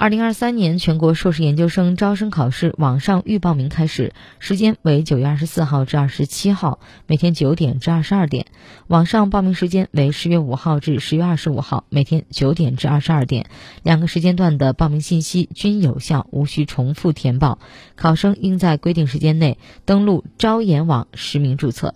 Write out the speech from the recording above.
二零二三年全国硕士研究生招生考试网上预报名开始时间为九月二十四号至二十七号每天九点至二十二点。网上报名时间为十月五号至十月二十五号每天九点至二十二点。两个时间段的报名信息均有效无需重复填报。考生应在规定时间内登录招研网实名注册。